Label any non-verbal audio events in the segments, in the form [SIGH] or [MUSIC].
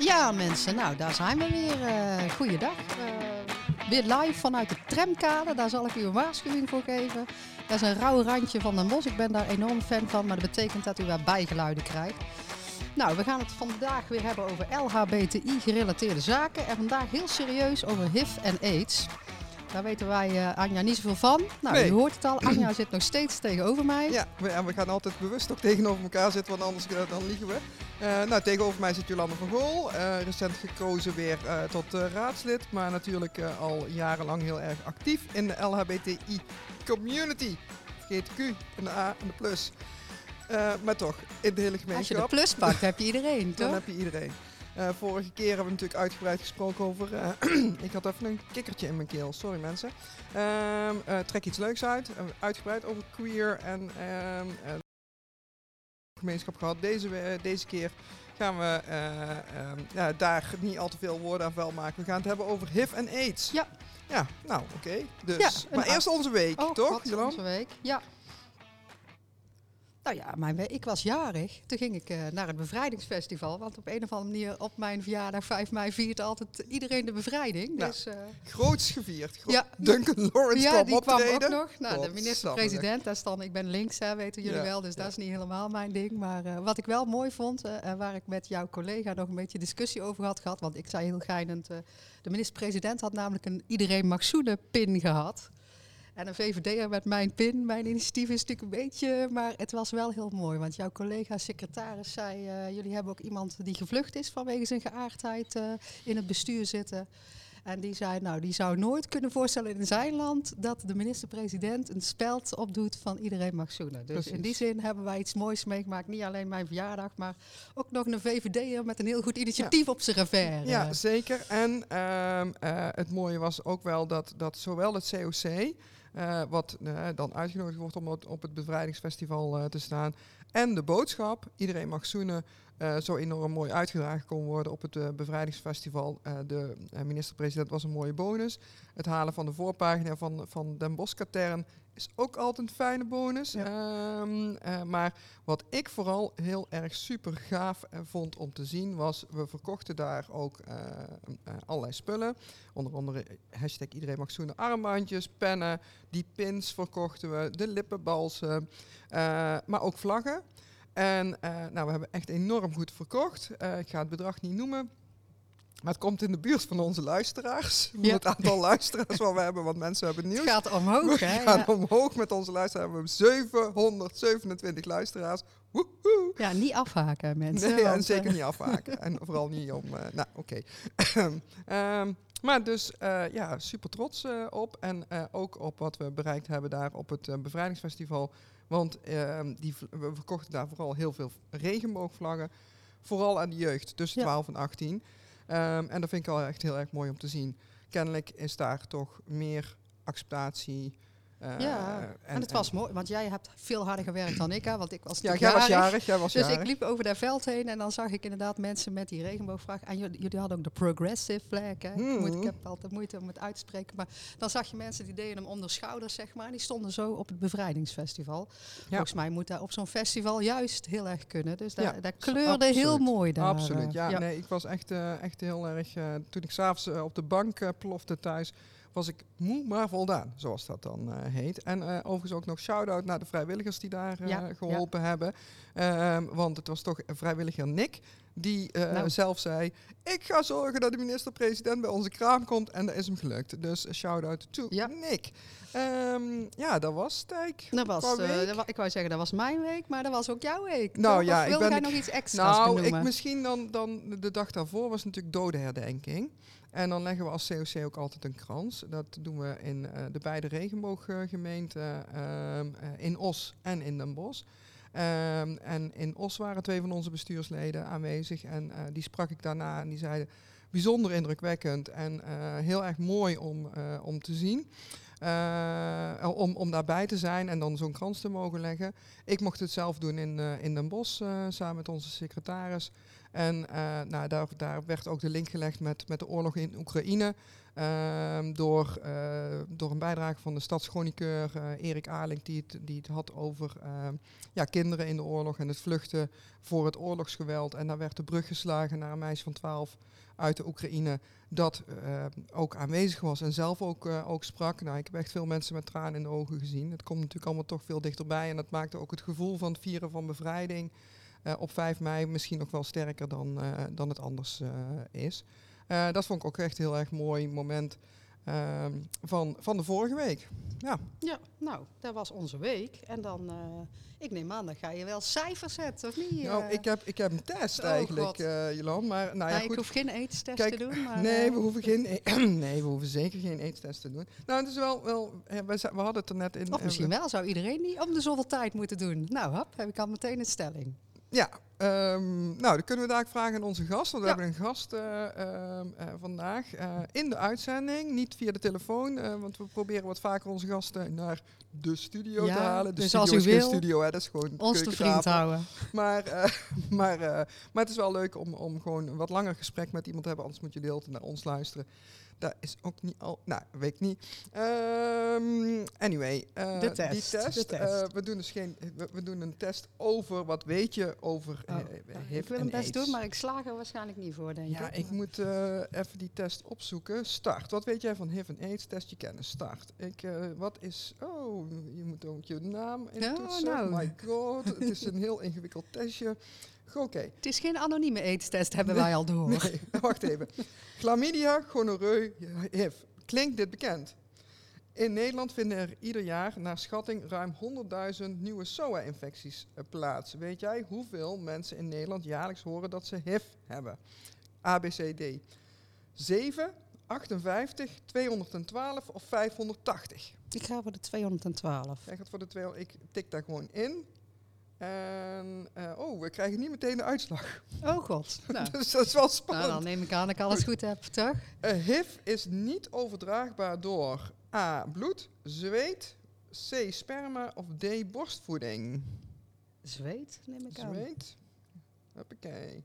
Ja, mensen, nou daar zijn we weer. Uh, goeiedag. Uh, weer live vanuit de tramkade. Daar zal ik u een waarschuwing voor geven. Dat is een rauw randje van Den Bosch. Ik ben daar enorm fan van, maar dat betekent dat u weer bijgeluiden krijgt. Nou, we gaan het vandaag weer hebben over LHBTI-gerelateerde zaken. En vandaag heel serieus over HIV en AIDS. Daar weten wij, uh, Anja, niet zoveel van. Nou, nee. u hoort het al, Anja zit nog steeds tegenover mij. Ja, we, en we gaan altijd bewust ook tegenover elkaar zitten, want anders dan liegen we. Uh, nou, tegenover mij zit Jolande van Gool, recent gekozen weer tot raadslid, maar natuurlijk al jarenlang heel erg actief in de LHBTI-community. Vergeet de Q en de A en de plus. maar toch, in de hele gemeenschap. Als je de plus pakt, heb je iedereen, [LAUGHS] toch? Dan heb je iedereen. Uh, vorige keer hebben we natuurlijk uitgebreid gesproken over. Uh, [CLEARS THROAT] ik had even een kikkertje in mijn keel, sorry mensen. Uh, trek iets leuks uit. uitgebreid over queer en ehm, gemeenschap gehad. Deze, deze keer gaan we ehm, ja, daar niet al te veel woorden aan vuil maken. We gaan het hebben over HIV en AIDS. Ja. Ja, nou oké. Dus. maar eerst onze week, oh, toch? Onze week, ja. Nou ja, mijn, ik was jarig. Toen ging ik uh, naar het bevrijdingsfestival. Want op een of andere manier op mijn verjaardag 5 mei viert altijd iedereen de bevrijding. Nou, dus, uh, groots gevierd. Gro ja, Duncan Lawrence ja, kwam die kwam ook nog. Nou, de minister-president, daar stand, ik ben links, hè, weten jullie wel. Dus dat is niet helemaal mijn ding. Maar uh, wat ik wel mooi vond, en waar ik met jouw collega nog een beetje discussie over had gehad. Want ik zei heel geinend, de minister-president had namelijk een iedereen mag zoenen pin gehad. En een VVD'er met mijn pin, mijn initiatief is natuurlijk een beetje, maar het was wel heel mooi. Want jouw collega secretaris zei, uh, jullie hebben ook iemand die gevlucht is vanwege zijn geaardheid uh, in het bestuur zitten. En die zei, nou, die zou nooit kunnen voorstellen in zijn land dat de minister-president een speld opdoet van iedereen mag zoenen. Dus in die zin hebben wij iets moois meegemaakt. Niet alleen mijn verjaardag, maar ook nog een VVD'er met een heel goed initiatief op zijn revers. Ja, zeker. En uh, uh, het mooie was ook wel dat, dat zowel het COC uh, wat uh, dan uitgenodigd wordt om op het bevrijdingsfestival uh, te staan. En de boodschap, iedereen mag zoenen, zo enorm mooi uitgedragen kon worden op het bevrijdingsfestival. de minister-president was een mooie bonus. Het halen van de voorpagina van, van Den Bosch-katern is ook altijd een fijne bonus. Ehm, uh, maar wat ik vooral heel erg super gaaf uh, vond om te zien was, we verkochten daar ook uh, allerlei spullen. Onder andere hashtag iedereen mag zoenen armbandjes, pennen, die pins verkochten we, de lippenbalsen, maar ook vlaggen. En nou, we hebben echt enorm goed verkocht. ik ga het bedrag niet noemen. Maar het komt in de buurt van onze luisteraars. Ja. Het aantal [LAUGHS] luisteraars wat we hebben, want mensen hebben nieuws. Het gaat omhoog, hè? Het gaat omhoog met onze luisteraars. We hebben 727 luisteraars. Woehoe. Ja, niet afhaken, mensen. Nee, en zeker niet afhaken. [LAUGHS] en vooral niet om... Uh, nou, oké. Okay. um, maar dus, uh, ja, super trots uh, op. En ook op wat we bereikt hebben daar op het bevrijdingsfestival. Want ehm, die, we verkochten daar vooral heel veel regenboogvlaggen. Vooral aan de jeugd, tussen ja. 12 en 18. Um, en dat vind ik al echt heel erg mooi om te zien. Kennelijk is daar toch meer acceptatie ja, en, en, het was mooi, want jij hebt veel harder gewerkt dan ik, hè, want ik was Ja, jij was jarig, jij was Dus jarig. ik liep over dat veld heen en dan zag ik inderdaad mensen met die regenboogvlag. En jullie, hadden ook de progressive flag, hè. Mm -hmm. ik heb altijd moeite om het uit te spreken. Maar dan zag je mensen die deden hem onder schouders, zeg maar. Die stonden zo op het bevrijdingsfestival. Ja. Volgens mij moet dat op zo'n festival juist heel erg kunnen. Dus dat, ja, dat kleurde absoluut. heel mooi daar. Absoluut, ja. ja. Nee, ik was echt, uh, echt heel erg... Uh, toen ik s'avonds uh, op de bank plofte thuis was ik moe maar voldaan, zoals dat dan uh, heet. En uh, overigens ook nog shout-out naar de vrijwilligers die daar uh, ja, geholpen ja. hebben. Um, want het was toch vrijwilliger Nick die nou. zelf zei... ik ga zorgen dat de minister-president bij onze kraam komt. En dat is hem gelukt. Dus shout-out to ja. Nick. Um, ja, dat was het Dat was, dat ik wou zeggen, dat was mijn week, maar dat was ook jouw week. Nou toch? ja, of ik ben jij nog iets extra's Nou, benoemen? ik misschien dan, dan de dag daarvoor was natuurlijk dodenherdenking. En dan leggen we als COC ook altijd een krans. Dat doen we in uh, de beide regenbooggemeenten, uh, in Os en in Den Bosch. Um, en in Os waren twee van onze bestuursleden aanwezig en die sprak ik daarna en die zeiden bijzonder indrukwekkend en heel erg mooi om, om te zien. Om, om daarbij te zijn en dan zo'n krans te mogen leggen. Ik mocht het zelf doen in, in Den Bosch samen met onze secretaris. En nou, daar, daar werd ook de link gelegd met, met de oorlog in Oekraïne. Ehm, door, door een bijdrage van de stadschroniqueur Erik Alink, die het, die het had over ehm, ja, kinderen in de oorlog en het vluchten voor het oorlogsgeweld. En daar werd de brug geslagen naar een meisje van 12 uit de Oekraïne dat uh, ook aanwezig was en zelf ook, uh, ook sprak. Nou, ik heb echt veel mensen met tranen in de ogen gezien. Het komt natuurlijk allemaal toch veel dichterbij en dat maakte ook het gevoel van het vieren van bevrijding uh, op 5 mei misschien nog wel sterker dan, dan het anders is. Dat vond ik ook echt een heel erg mooi moment ehm, van, van de vorige week. Ja. ja, nou, dat was onze week. En dan ik neem aan, dan ga je wel cijfers zetten, of niet? Nou, eh? ik heb, ik heb een test oh, eigenlijk, Jolan. Maar, nou ja, goed. Ik hoef geen eetstest te doen. Maar, nee, we hoeven geen, e- [CLEARS THROAT] nee, we hoeven zeker geen eetstest te doen. Nou, het is wel, wel we, we hadden het er net in. Of misschien wel, zou iedereen niet om de zoveel tijd moeten doen. Nou, hop, heb ik al meteen een stelling. Ja, um, nou, dan kunnen we daar vragen aan onze gast. Want we hebben een gast uh, uh, vandaag uh, in de uitzending. Niet via de telefoon, want we proberen wat vaker onze gasten naar de studio ja, te halen. De dus studio als u is wil, geen studio, hè, dat is gewoon ons te vriend houden. Maar, [LAUGHS] maar, maar het is wel leuk om, om gewoon een wat langer gesprek met iemand te hebben. Anders moet je de hele tijd naar ons luisteren. Dat is ook niet al. Nou, weet ik niet. Um, anyway, uh, de test. Die test. De test. Uh, we doen dus geen. We, we, doen een test over wat weet je over oh, HIV Ik wil hem best doen, maar ik slaag er waarschijnlijk niet voor, denk ja, ik. Ja, ik moet uh, even die test opzoeken. Start. Wat weet jij van HIV en AIDS? Test je kennis. Start. Ik, wat is. Oh, je moet ook je naam intoetsen. Oh, nou. My god, het is een heel ingewikkeld testje. Oké. Okay. Het is geen anonieme eetstest, hebben nee, wij al door. Nee, [LAUGHS] wacht even. Chlamydia, gonoreu, HIV. Klinkt dit bekend? In Nederland vinden er ieder jaar naar schatting ruim 100.000 nieuwe SOA-infecties plaats. Weet jij hoeveel mensen in Nederland jaarlijks horen dat ze HIV hebben? ABCD. 7, 58, 212 of 580? Ik ga voor de 212. Jij gaat voor de 200. Ik tik daar gewoon in. En uh, oh, we krijgen niet meteen de uitslag. Oh god. [LAUGHS] Nou. dus dat is wel spannend. Nou, dan neem ik aan dat ik alles goed heb, toch? Uh, HIV is niet overdraagbaar door A. bloed, zweet, C. sperma of D. borstvoeding. Zweet, neem ik aan. Zweet. Hoppakee.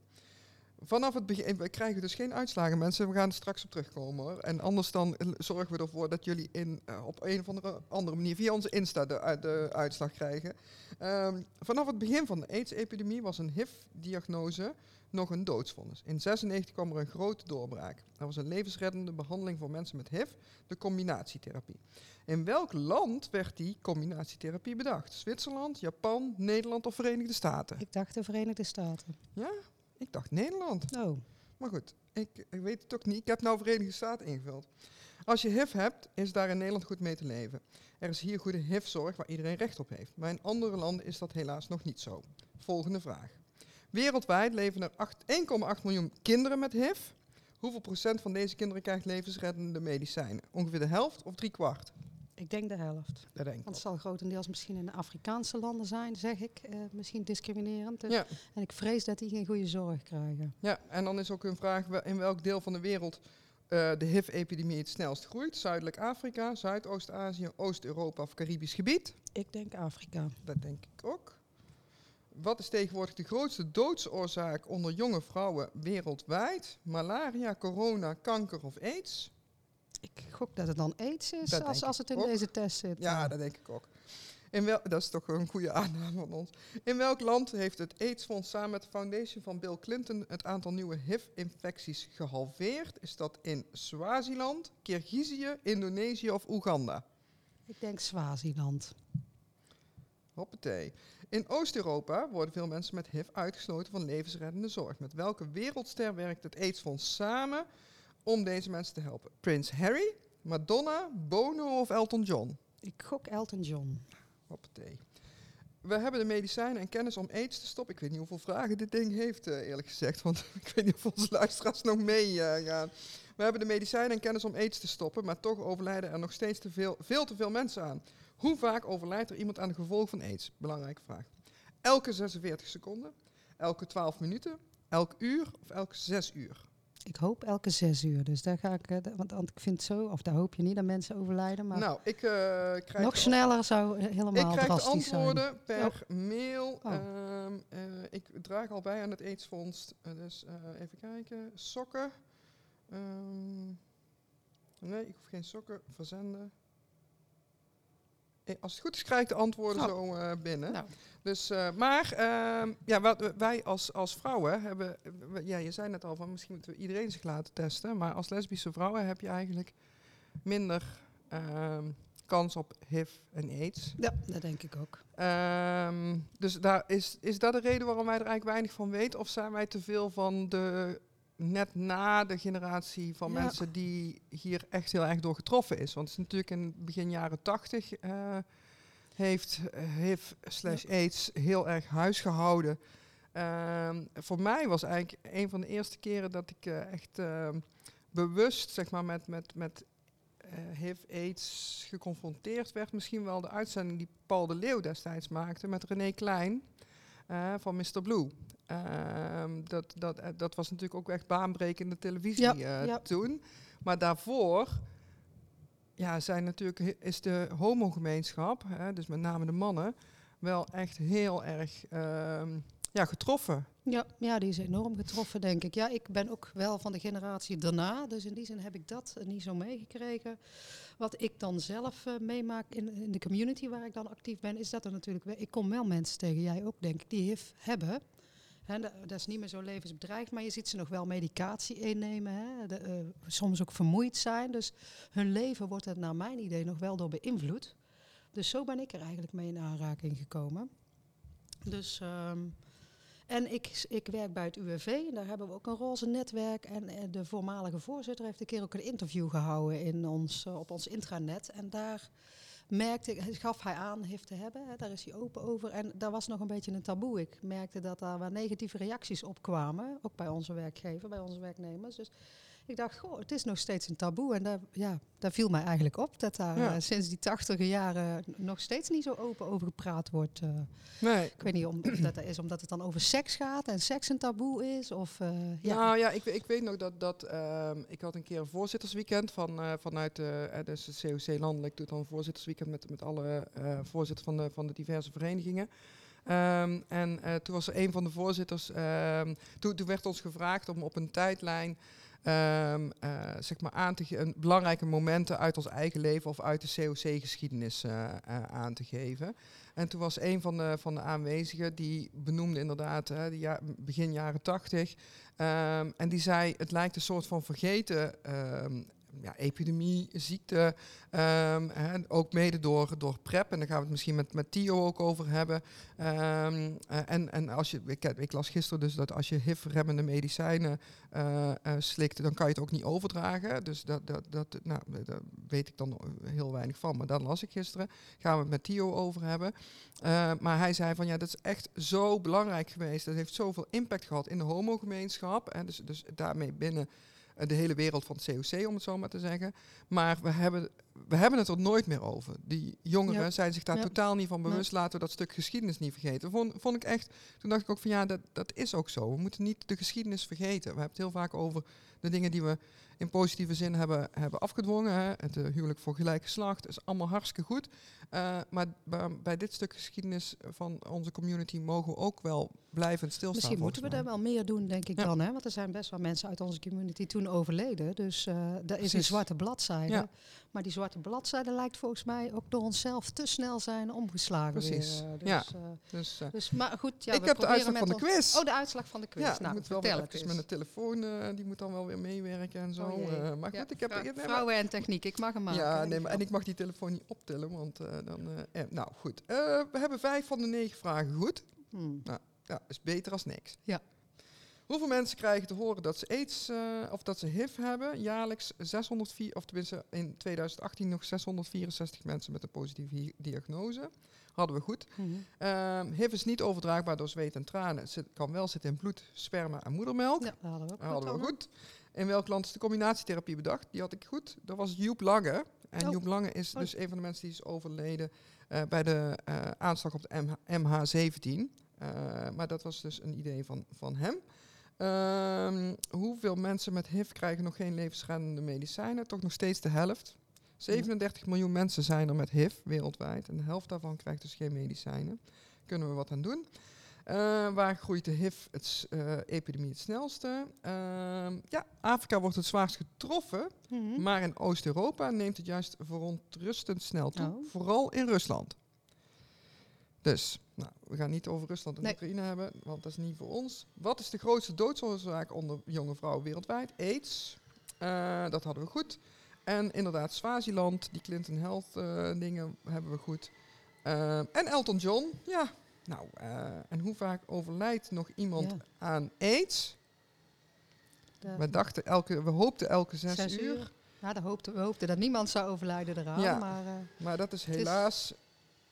Vanaf het begin, we krijgen dus geen uitslagen mensen, we gaan er straks op terugkomen hoor. En anders dan zorgen we ervoor dat jullie in, uh, op een of andere, andere manier via onze Insta de, de uitslag krijgen. Um, vanaf het begin van de AIDS-epidemie was een HIV-diagnose nog een doodsvonnis. In 96 kwam er een grote doorbraak. Er was een levensreddende behandeling voor mensen met HIV, de combinatietherapie. In welk land werd die combinatietherapie bedacht? Zwitserland, Japan, Nederland of Verenigde Staten? Ik dacht de Verenigde Staten. Ja? Ik dacht Nederland. Oh. Maar goed, ik, ik weet het ook niet. Ik heb nou Verenigde Staten ingevuld. Als je HIV hebt, is daar in Nederland goed mee te leven. Er is hier goede HIV-zorg waar iedereen recht op heeft. Maar in andere landen is dat helaas nog niet zo. Volgende vraag. Wereldwijd leven er 1,8 miljoen kinderen met HIV. Hoeveel procent van deze kinderen krijgt levensreddende medicijnen? Ongeveer de helft of drie kwart? Ik denk de helft. Dat denk ik. Want het zal grotendeels misschien in de Afrikaanse landen zijn, zeg ik. Uh, misschien discriminerend. Dus ja. En ik vrees dat die geen goede zorg krijgen. Ja, en dan is ook een vraag in welk deel van de wereld uh, de HIV-epidemie het snelst groeit. Zuidelijk Afrika, Zuidoost-Azië, Oost-Europa of Caribisch gebied? Ik denk Afrika. Dat denk ik ook. Wat is tegenwoordig de grootste doodsoorzaak onder jonge vrouwen wereldwijd? Malaria, corona, kanker of aids? Ik gok dat het dan aids is als, als het in ook. deze test zit. Ja, dat denk ik ook. In wel, dat is toch een goede [LAUGHS] aanname van ons. In welk land heeft het AIDS-fonds samen met de foundation van Bill Clinton het aantal nieuwe HIV-infecties gehalveerd? Is dat in Swaziland, Kirgizië, Indonesië of Oeganda? Ik denk Swaziland. Hoppatee. In Oost-Europa worden veel mensen met HIV uitgesloten van levensreddende zorg. Met welke wereldster werkt het AIDS-fonds samen om deze mensen te helpen? Prins Harry, Madonna, Bono of Elton John? Ik gok Elton John. Hoppatee. We hebben de medicijnen en kennis om aids te stoppen. Ik weet niet hoeveel vragen dit ding heeft, uh, eerlijk gezegd. Want [LAUGHS] ik weet niet of onze luisteraars nog meegaan. Uh, we hebben de medicijnen en kennis om aids te stoppen. Maar toch overlijden er nog steeds te veel, veel te veel mensen aan. Hoe vaak overlijdt er iemand aan de gevolgen van aids? Belangrijke vraag. Elke 46 seconden, elke 12 minuten, elk uur of elke 6 uur? Ik hoop elke zes uur. Dus daar ga ik, want, want ik vind zo, of daar hoop je niet dat mensen overlijden. Maar nou, ik krijg nog sneller zou helemaal ik krijg de antwoorden per mail. Oh. Ehm, ik draag al bij aan het aidsfonds. dus even kijken. Sokken. Ehm, nee, ik hoef geen sokken. Verzenden. Als het goed is, krijg ik de antwoorden oh. zo uh, binnen. Nou. Dus, uh, maar uh, ja, wat, wij als, als vrouwen hebben... Ja, je zei net al van misschien moeten we iedereen zich laten testen. Maar als lesbische vrouwen heb je eigenlijk minder ehm, kans op HIV en AIDS. Ja, dat denk ik ook. Ehm, dus daar is, is dat de reden waarom wij er eigenlijk weinig van weten? Of zijn wij te veel van de net na de generatie van mensen die hier echt heel erg door getroffen is. Want het is natuurlijk in begin jaren tachtig uh, heeft HIV slash AIDS heel erg huisgehouden. Uh, voor mij was eigenlijk een van de eerste keren dat ik uh, echt ehm, bewust zeg maar, met, met, met HIV, AIDS geconfronteerd werd. Misschien wel de uitzending die Paul de Leeuw destijds maakte met René Klein van Mr. Blue. Ehm, dat, dat, eh, dat was natuurlijk ook echt baanbrekende televisie uh, toen. Maar daarvoor ja, zijn natuurlijk, is de homogemeenschap, dus met name de mannen, wel echt heel erg um, ja, getroffen. Ja, ja, die is enorm getroffen, denk ik. Ja, ik ben ook wel van de generatie daarna. Dus in die zin heb ik dat niet zo meegekregen. Wat ik dan zelf uh, meemaak in, in, de community waar ik dan actief ben, is dat er natuurlijk... Ik kom wel mensen tegen, jij ook denk ik, die HIV hebben dat is niet meer zo levensbedreigend, maar je ziet ze nog wel medicatie innemen. Hè? De, uh, soms ook vermoeid zijn. Dus hun leven wordt er naar mijn idee nog wel door beïnvloed. Dus zo ben ik er eigenlijk mee in aanraking gekomen. Dus, um, en ik, ik werk bij het UWV en daar hebben we ook een roze netwerk. En, en de voormalige voorzitter heeft een keer ook een interview gehouden in ons, uh, op ons intranet. En daar merkte, gaf hij aan heeft te hebben. Daar is hij open over. En daar was nog een beetje een taboe. Ik merkte dat daar waar negatieve reacties op kwamen. Ook bij onze werkgever, bij onze werknemers. Dus ik dacht, goh, het is nog steeds een taboe. En daar, ja, daar viel mij eigenlijk op dat daar eh, sinds die tachtige jaren nog steeds niet zo open over gepraat wordt. Uh, nee. Ik weet niet of dat is omdat het dan over seks gaat en seks een taboe is. Of, uh, ja. Nou ja, ik, ik weet nog dat, dat ehm, ik had een keer een voorzittersweekend van, vanuit de, dus de COC Landelijk doet dan een voorzittersweekend met, met alle voorzitters van de, van de diverse verenigingen. Um, en toen was er een van de voorzitters, um, toen, toen werd ons gevraagd om op een tijdlijn um, zeg maar aan te belangrijke momenten uit ons eigen leven of uit de COC-geschiedenis uh, uh, aan te geven. En toen was een van de, van de aanwezigen die benoemde inderdaad uh, ja, begin jaren tachtig. Um, en die zei: Het lijkt een soort van vergeten um, ja, epidemie, ziekte. Hè, ook mede door, door PrEP. En daar gaan we het misschien met, met Tio ook over hebben. Um, en, en als je, ik, ik, las gisteren dus dat als je HIV-remmende medicijnen uh, slikt, dan kan je het ook niet overdragen. Dus dat, dat, dat, nou, daar weet ik dan heel weinig van. Maar dat las ik gisteren. Gaan we het met Tio over hebben. Maar hij zei van ja, dat is echt zo belangrijk geweest. Dat heeft zoveel impact gehad in de homogemeenschap. En dus, dus daarmee binnen de hele wereld van het COC, om het zo maar te zeggen. Maar we hebben, we hebben het er nooit meer over. Die jongeren zijn zich daar totaal niet van bewust. Laten we dat stuk geschiedenis niet vergeten. Vond, vond ik echt, toen dacht ik ook van ja, dat, dat is ook zo. We moeten niet de geschiedenis vergeten. We hebben het heel vaak over de dingen die we in positieve zin hebben, hebben afgedwongen. Hè. Het uh, huwelijk voor gelijk geslacht is allemaal hartstikke goed. Uh, maar bij dit stuk geschiedenis van onze community mogen we ook wel blijvend stilstaan. Misschien moeten we daar wel meer doen, denk ik dan. Hè? Want er zijn best wel mensen uit onze community toen overleden. Dus uh, er is een zwarte bladzijde. Maar die zwarte bladzijde lijkt volgens mij ook door onszelf te snel zijn omgeslagen. Precies. Weer. Dus, ja. Dus, dus, maar goed, ja, ik heb de uitslag van de quiz. Oh, de uitslag van de quiz. Ja, nou, moet wel het met een telefoon, die moet dan wel weer meewerken en zo. Oh, maar goed, ik heb... Vrouwen en techniek, ik mag hem maken. Ja, nee, maar, en ik mag die telefoon niet optillen, want dan... Eh, nou, goed. We hebben vijf van de negen vragen goed. Hmm. Nou, ja, is beter als niks. Ja. Hoeveel mensen krijgen te horen dat ze AIDS uh, of dat ze HIV hebben? Jaarlijks 604, of tenminste in 2018 nog 664 mensen met een positieve diagnose. Hadden we goed. Mm -hmm. uh, HIV is niet overdraagbaar door zweet en tranen. Het kan wel zitten in bloed, sperma en moedermelk. Ja, dat hadden we, goed, hadden we goed. In welk land is de combinatietherapie bedacht? Die had ik goed. Dat was Joep Lange. En oh. Joep Lange is oh. dus een van de mensen die is overleden uh, bij de uh, aanslag op de MH17. Uh, maar dat was dus een idee van, van hem. Ehm, hoeveel mensen met HIV krijgen nog geen levensreddende medicijnen? Toch nog steeds de helft. 37 miljoen mensen zijn er met HIV wereldwijd. En de helft daarvan krijgt dus geen medicijnen. Kunnen we wat aan doen? Uh, waar groeit de HIV-epidemie het, snelste? Uh, ja, Afrika wordt het zwaarst getroffen, mm -hmm. maar in Oost-Europa neemt het juist verontrustend snel toe. Oh. Vooral in Rusland. Dus, nou, we gaan niet over Rusland en nee. Oekraïne hebben, want dat is niet voor ons. Wat is de grootste doodsoorzaak onder jonge vrouwen wereldwijd? AIDS. Uh, dat hadden we goed. En inderdaad, Swaziland, die Clinton Health dingen hebben we goed. en Elton John, ja, nou, en hoe vaak overlijdt nog iemand ja. aan aids? De we, dachten elke, we hoopten elke zes, zes uur. uur. Ja, dat hoopten, we hoopten dat niemand zou overlijden eraan. Ja, maar, maar dat is helaas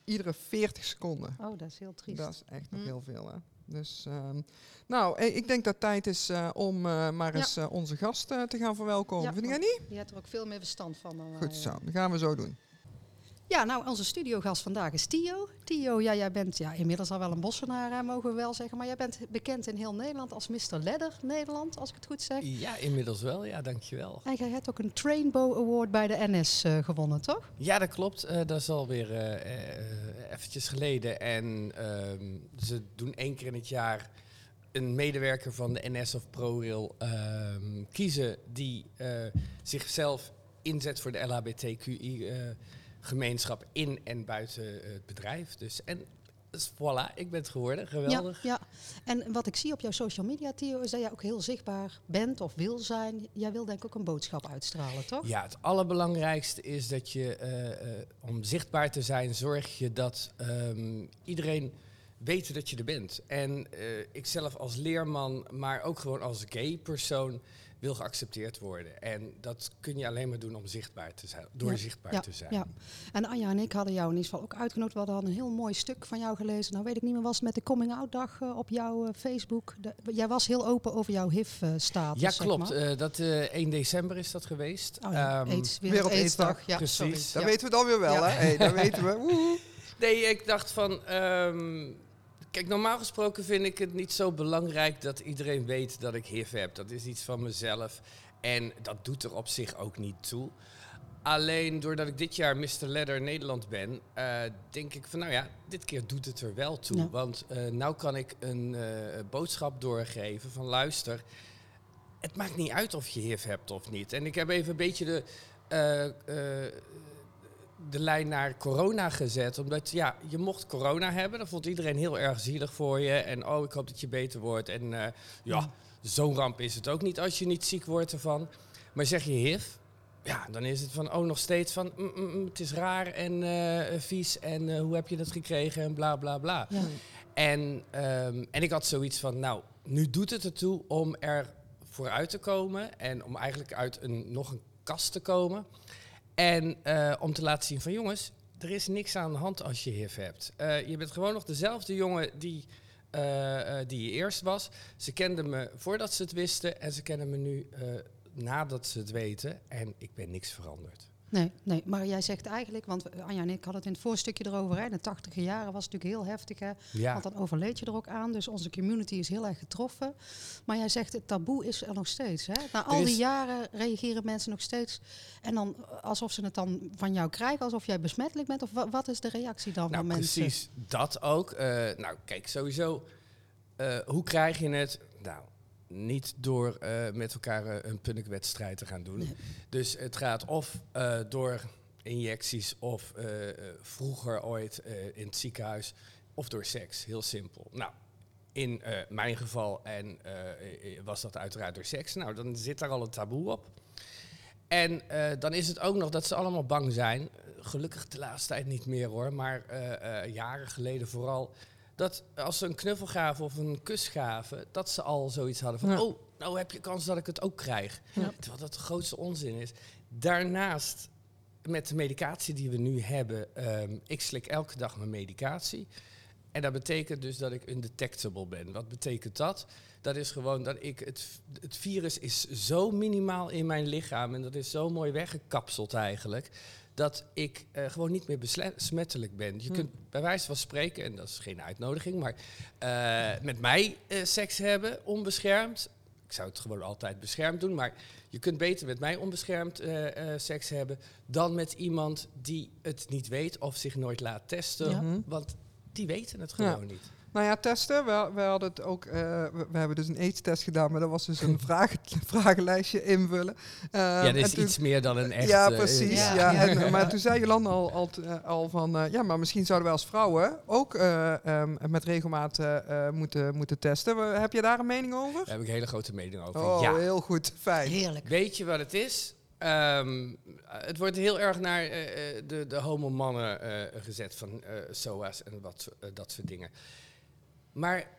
iedere 40 seconden. Oh, dat is heel triest. Dat is echt nog hm. heel veel. Hè? Dus, um, nou, ik denk dat het tijd is uh, om uh, maar eens uh, onze gast te gaan verwelkomen. Ja, Vind jij niet? Je hebt er ook veel meer verstand van dan Goed zo, dat gaan we zo doen. Ja, nou, onze studiogast vandaag is Tio. Tio, ja, jij bent ja, inmiddels al wel een bossenaar, mogen we wel zeggen. Maar jij bent bekend in heel Nederland als Mr. Ledder Nederland, als ik het goed zeg. Ja, inmiddels wel. Ja, dankjewel. En jij hebt ook een Trainbow Award bij de NS uh, gewonnen, toch? Ja, dat klopt. Uh, dat is alweer uh, eventjes geleden. En ehm, ze doen één keer in het jaar een medewerker van de NS of ProRail ehm, kiezen die zichzelf inzet voor de LHBTQI gemeenschap in en buiten het bedrijf. Dus en dus voilà, ik ben het geworden. Geweldig. Ja, ja, en wat ik zie op jouw social media, Theo, is dat jij ook heel zichtbaar bent of wil zijn. Jij wil denk ik ook een boodschap uitstralen, toch? Ja, het allerbelangrijkste is dat je, uh, uh, om zichtbaar te zijn, zorg je dat um, iedereen weet dat je er bent. En uh, ik zelf als leerman, maar ook gewoon als gay persoon wil geaccepteerd worden. En dat kun je alleen maar doen om zichtbaar te zijn, door ja, zichtbaar ja, te zijn. Ja. En Anja en ik hadden jou in ieder geval ook uitgenodigd. We hadden een heel mooi stuk van jou gelezen. Nou weet ik niet meer, was het met de coming out dag uh, op jouw uh, Facebook? De, jij was heel open over jouw HIV-status. ja, klopt. Uh, dat 1 december is dat geweest. Oh, ja. um, AIDS, Wereld Aidsdag. Ja, Precies. Dat weten we dan weer wel, hè? Hey, dat weten we. [LAUGHS] nee, ik dacht van... Um, Kijk, normaal gesproken vind ik het niet zo belangrijk dat iedereen weet dat ik HIV heb. Dat is iets van mezelf. En dat doet er op zich ook niet toe. Alleen doordat ik dit jaar Mr. Ledder Nederland ben, uh, denk ik van nou ja, dit keer doet het er wel toe. Ja. Want uh, nou kan ik een uh, boodschap doorgeven van luister, het maakt niet uit of je HIV hebt of niet. En ik heb even een beetje de, de lijn naar corona gezet. Omdat ja, je mocht corona hebben, dan vond iedereen heel erg zielig voor je. En oh, ik hoop dat je beter wordt. En ja. ja zo'n ramp is het ook niet als je niet ziek wordt ervan. Maar zeg je HIV, ja, dan is het van, oh, nog steeds van, mm, mm, het is raar en uh, vies en uh, hoe heb je dat gekregen en bla bla bla. Ja. En, um, en ik had zoiets van, nou, nu doet het ertoe om er vooruit te komen en om eigenlijk uit een, nog een kast te komen. En uh, om te laten zien van, jongens, er is niks aan de hand als je HIV hebt. je bent gewoon nog dezelfde jongen die uh, die eerst was. Ze kenden me voordat ze het wisten en ze kennen me nu nadat ze het weten. En ik ben niks veranderd. Nee, nee, maar jij zegt eigenlijk, want Anja en ik hadden het in het voorstukje erover. Hè, in de tachtige jaren was het natuurlijk heel heftig. Hè, ja. Want dan overleed je er ook aan. Dus onze community is heel erg getroffen. Maar jij zegt, het taboe is er nog steeds. Hè? Na al die jaren reageren mensen nog steeds. En dan alsof ze het dan van jou krijgen, alsof jij besmettelijk bent. Of wa wat is de reactie dan nou, van mensen? Precies, dat ook. Uh, nou, kijk, sowieso. Uh, hoe krijg je het? Nou, niet door uh, met elkaar uh, een punnikwedstrijd te gaan doen. Nee. Dus het gaat of uh, door injecties of vroeger ooit in het ziekenhuis of door seks. Heel simpel. Nou, in mijn geval en was dat uiteraard door seks. Nou, dan zit daar al een taboe op. En dan is het ook nog dat ze allemaal bang zijn. Gelukkig de laatste tijd niet meer hoor, maar jaren geleden vooral dat als ze een knuffel gaven of een kus gaven, dat ze al zoiets hadden van, ja. oh, nou heb je kans dat ik het ook krijg. Ja. Terwijl dat de grootste onzin is. Daarnaast, met de medicatie die we nu hebben, um, ik slik elke dag mijn medicatie. En dat betekent dus dat ik undetectable ben. Wat betekent dat? Dat is gewoon dat ik het, het virus is zo minimaal in mijn lichaam en dat is zo mooi weggekapseld eigenlijk dat ik eh, gewoon niet meer besmettelijk ben. Je Hm. kunt bij wijze van spreken, en dat is geen uitnodiging, maar eh, met mij eh, seks hebben, onbeschermd. Ik zou het gewoon altijd beschermd doen, maar je kunt beter met mij onbeschermd seks hebben dan met iemand die het niet weet of zich nooit laat testen. Ja. Want die weten het Ja. gewoon niet. Nou ja, testen. We, we hadden het ook. eh, we, we hebben dus een AIDS-test gedaan, maar dat was dus een [LAUGHS] vragen, vragenlijstje invullen. Ehm, ja, dat is toen- iets meer dan een echt... ja, eh, precies. Ja. Ja, [LAUGHS] Ja. En, eh, maar toen zei Jolanda al, al, eh, al van, eh, ja, maar misschien zouden wij als vrouwen ook eh, ehm, met regelmaat eh, eh, moeten, moeten testen. We- heb je daar een mening over? Daar heb ik een hele grote mening over. Oh, ja. heel goed. Fijn. Heerlijk. Weet je wat het is? Ehm, het wordt heel erg naar eh, eh, de, de homo-mannen eh, gezet van eh, SOA's en wat, eh, dat soort dingen. Maar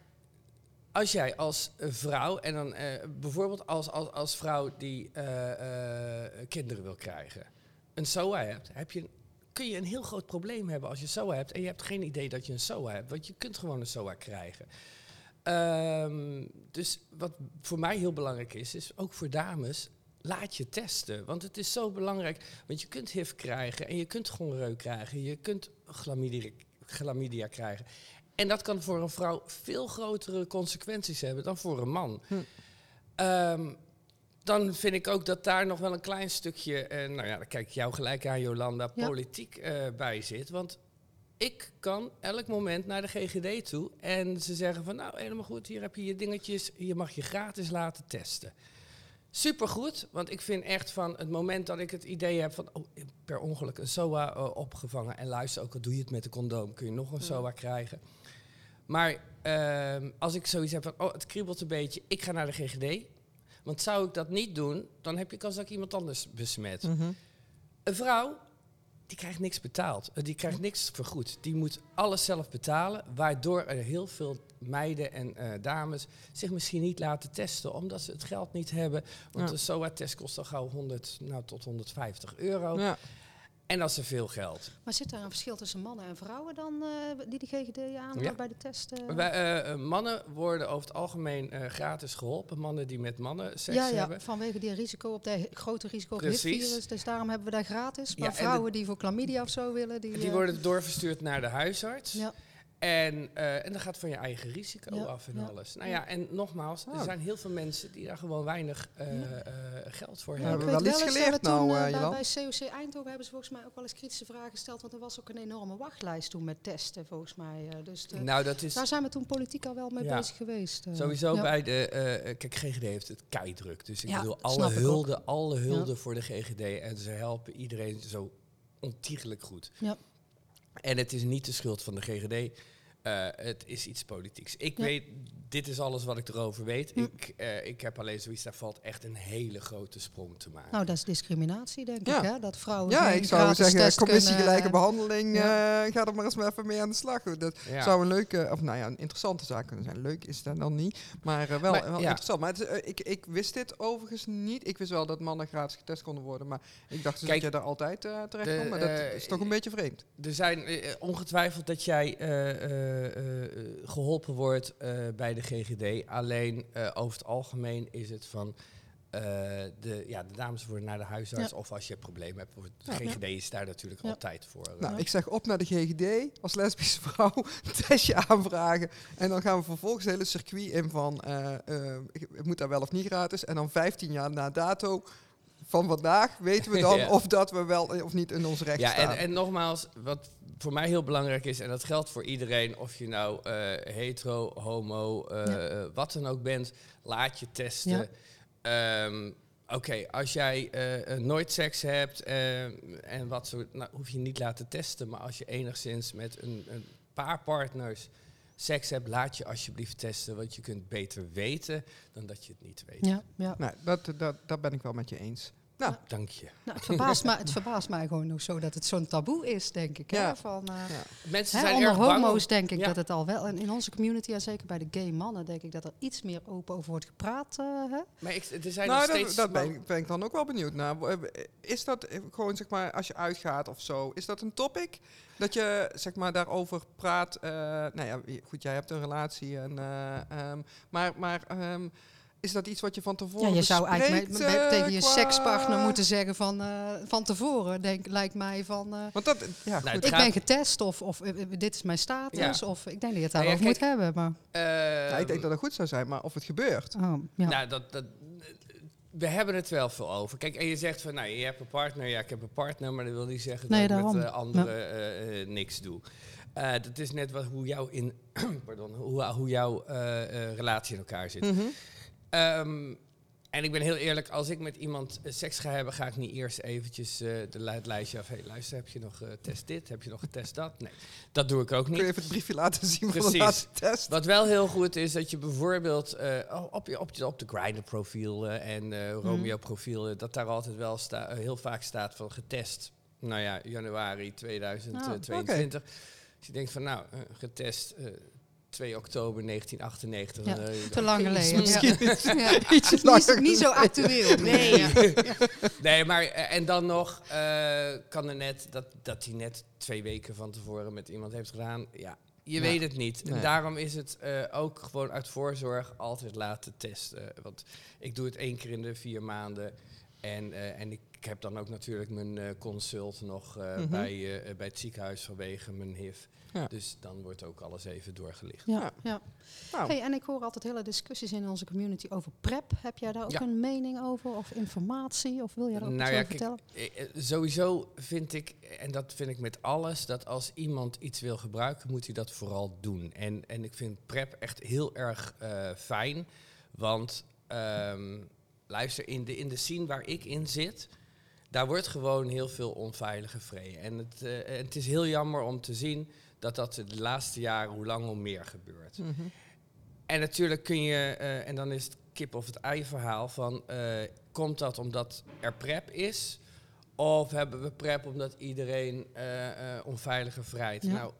als jij als vrouw, en dan eh, bijvoorbeeld als, als, als vrouw die eh, eh, kinderen wil krijgen, een SOA hebt, heb je, kun je een heel groot probleem hebben als je SOA hebt en je hebt geen idee dat je een SOA hebt, want je kunt gewoon een SOA krijgen. Ehm, dus wat voor mij heel belangrijk is, is ook voor dames, laat je testen. Want het is zo belangrijk, want je kunt HIV krijgen en je kunt gewoon reuk krijgen, je kunt chlamydia krijgen. En dat kan voor een vrouw veel grotere consequenties hebben dan voor een man. Hm. Ehm, dan vind ik ook dat daar nog wel een klein stukje, eh, nou ja, dan kijk ik jou gelijk aan, Jolanda, Ja. politiek eh, bij zit. Want ik kan elk moment naar de GGD toe en ze zeggen van, nou helemaal goed, hier heb je je dingetjes, je mag je gratis laten testen. Supergoed, want ik vind echt van het moment dat ik het idee heb van oh, per ongeluk een SOA eh, opgevangen en luister ook al doe je het met een condoom, kun je nog een SOA krijgen. Maar ehm, als ik zoiets heb van oh het kriebelt een beetje, ik ga naar de GGD. Want zou ik dat niet doen, dan heb je kans dat ik iemand anders besmet. Mhm. Een vrouw, die krijgt niks betaald. Eh, Die krijgt niks vergoed. Die moet alles zelf betalen. Waardoor er heel veel meiden en eh, dames zich misschien niet laten testen. Omdat ze het geld niet hebben. Want Ja. een SOA-test kost al gauw 100 nou, tot 150 euro. Ja. En dat is veel geld. Maar zit daar een verschil tussen mannen en vrouwen dan eh, die de GGD aan Ja. bij de testen? Wij, eh, eh, mannen worden over het algemeen gratis geholpen. Mannen die met mannen seks ja, ja, hebben. vanwege die risico op de grote risico op Precies. HIV-virus. Dus daarom hebben we daar gratis. Ja, Maar de- vrouwen die voor chlamydia of zo willen, die, Die worden doorverstuurd naar de huisarts. Ja, En, eh en dat gaat van je eigen risico Ja, af en ja. alles. Nou ja, en nogmaals, er Oh. zijn heel veel mensen die daar gewoon weinig eh, Ja. eh, geld voor hebben. hebben we weet wel iets geleerd we nou, toen, bij, bij COC Eindhoven hebben ze volgens mij ook wel eens kritische vragen gesteld. Want er was ook een enorme wachtlijst toen met testen, volgens mij. eh, dus de- Nou, dat is daar zijn we toen politiek al wel mee Ja. bezig geweest. sowieso ja. bij de... eh, kijk, GGD heeft het keidruk. Dus ik Ja, bedoel, alle ook. hulde, alle hulde voor de GGD. En ze helpen iedereen zo ontiegelijk goed. Ja. En het is niet de schuld van de GGD. Eh, het is iets politieks. Ik weet, dit is alles wat ik erover weet. Hm. Ik, eh, ik heb alleen zoiets, daar valt echt een hele grote sprong te maken. Nou, dat is discriminatie, denk Ja. ik. Hè? Dat vrouwen Ja, ik zou zeggen, commissie gelijke eh, behandeling, ja. eh, ga er maar eens maar even mee aan de slag. Dat Ja. zou een leuke, of nou ja, een interessante zaak kunnen zijn. Leuk is dat dan niet, maar eh, wel, Maar, wel ja. interessant. Maar het is, ik, ik wist dit overigens niet. Ik wist wel dat mannen gratis getest konden worden, maar ik dacht dus Kijk, dat je daar altijd eh, terecht de, kwam. Maar dat is toch een beetje vreemd. Er zijn ongetwijfeld dat jij eh, eh, eh, geholpen wordt eh, bij de GGD. Alleen eh, over het algemeen is het van. eh, de, ja, de dames worden naar de huisarts. Of als je een probleem hebt. wordt- De Ja. GGD is daar natuurlijk Ja. altijd voor. eh. Nou, Ja. ik zeg op naar de GGD als lesbische vrouw, een [LAUGHS] testje aanvragen. En dan gaan we vervolgens het hele circuit in van, ik- moet dat wel of niet gratis? En dan 15 jaar na dato van vandaag weten we dan [LAUGHS] Ja. of dat we wel of niet in ons recht ja, staan. en, en nogmaals, wat voor mij heel belangrijk is, en dat geldt voor iedereen, of je nou eh, hetero, homo, eh, Ja. eh, wat dan ook bent, laat je testen. Ja. Ehm, Oké, als jij eh, eh, nooit seks hebt eh, en wat zo, nou, hoef je niet laten testen. Maar als je enigszins met een, een paar partners seks hebt, laat je alsjeblieft testen. Want je kunt beter weten dan dat je het niet weet. Ja, ja. Nou, dat, dat, dat ben ik wel met je eens. Nou, Dank je. Nou, het, verbaast [LAUGHS] mij, het verbaast mij gewoon nog zo dat het zo'n taboe is, denk ik. Ja. Hè? Van, eh, ja. Mensen hè, zijn onder erg bang. om- homo's denk ik Ja. dat het al wel... En in onze community, en zeker bij de gay mannen, denk ik dat er iets meer open over wordt gepraat. eh, hè? Maar ik, er zijn nou, nog dat, steeds... dat ben, ik, ben ik dan ook wel benieuwd naar. Eh, Is dat gewoon, zeg maar, als je uitgaat of zo, is dat een topic? Dat je, zeg maar, daarover praat. eh, nou ja, goed, jij hebt een relatie. En, eh, ehm, maar maar ehm, is dat iets wat je van tevoren Ja, je zou eigenlijk met- met- eh, tegen je qua- sekspartner moeten zeggen van, eh, van tevoren, denk, lijkt mij van... eh, Want dat, ja, Nou, ik gaat- ben getest of, of eh, eh, dit is mijn status. Ja. Of ik denk dat je het Nou ja, daarover moet hebben. Maar, Ja, ik denk dat het goed zou zijn, maar of het gebeurt. oh, ja. Nou, dat, dat, we hebben het wel veel over. Kijk, en je zegt van, nou, je hebt een partner. Ja, ik heb een partner, maar dat wil niet zeggen Nee, dat ik met eh, anderen eh, eh, niks doe. Eh, dat is net wat, hoe, jouw in, [CLEARS THROAT] pardon, hoe, hoe jouw eh, eh, relatie in elkaar zit. Mhm. Ehm, en ik ben heel eerlijk, als ik met iemand eh, seks ga hebben, ga ik niet eerst eventjes eh, de, lijstje af. Hey, luister, heb je nog getest dit? Heb je nog getest dat? Nee, dat doe ik ook Kun je niet. even het briefje laten zien van de Precies. laatste test? Wat wel heel goed is, dat je bijvoorbeeld eh, op, je, op, je, op de Grindr profiel eh, en eh, Romeo profiel, eh, dat daar altijd wel sta, eh, heel vaak staat van getest. Nou ja, januari 2022. Dus je denkt van nou, eh, getest eh, 2 oktober 1998. Ja, dan, eh, te lang geleden. Misschien Ja. [LAUGHS] Ja. ietsjes [LAUGHS] Niet, zo actueel. [LAUGHS] Nee. Nee, maar eh, en dan nog eh, kan er net dat, dat hij net twee weken van tevoren met iemand heeft gedaan. Ja, je weet het niet. Nee. En daarom is het ook gewoon uit voorzorg altijd laten testen. Want ik doe het één keer in de vier maanden. En, eh, en ik heb dan ook natuurlijk mijn eh, consult nog eh, Mhm. bij, eh, bij het ziekenhuis vanwege mijn HIV. Ja. Dus dan wordt ook alles even doorgelicht. Ja, ja. Nou, Hey, en ik hoor altijd hele discussies in onze community over PrEP. Heb jij daar ook Ja. een mening over of informatie? Of wil jij daar ook Nou iets ja, over vertellen? Sowieso vind ik, en dat vind ik met alles, dat als iemand iets wil gebruiken, moet hij dat vooral doen. En, en ik vind PrEP echt heel erg eh, fijn, want ehm, luister, in de, in de scene waar ik in zit, daar wordt gewoon heel veel onveilig gevreden. En het, eh, het is heel jammer om te zien dat dat de laatste jaren hoe lang hoe meer gebeurt. mhm. En natuurlijk kun je, eh, en dan is het kip of het ei verhaal van, eh, komt dat omdat er prep is? Of hebben we prep omdat iedereen onveilige vrijheid? Ja. Nou,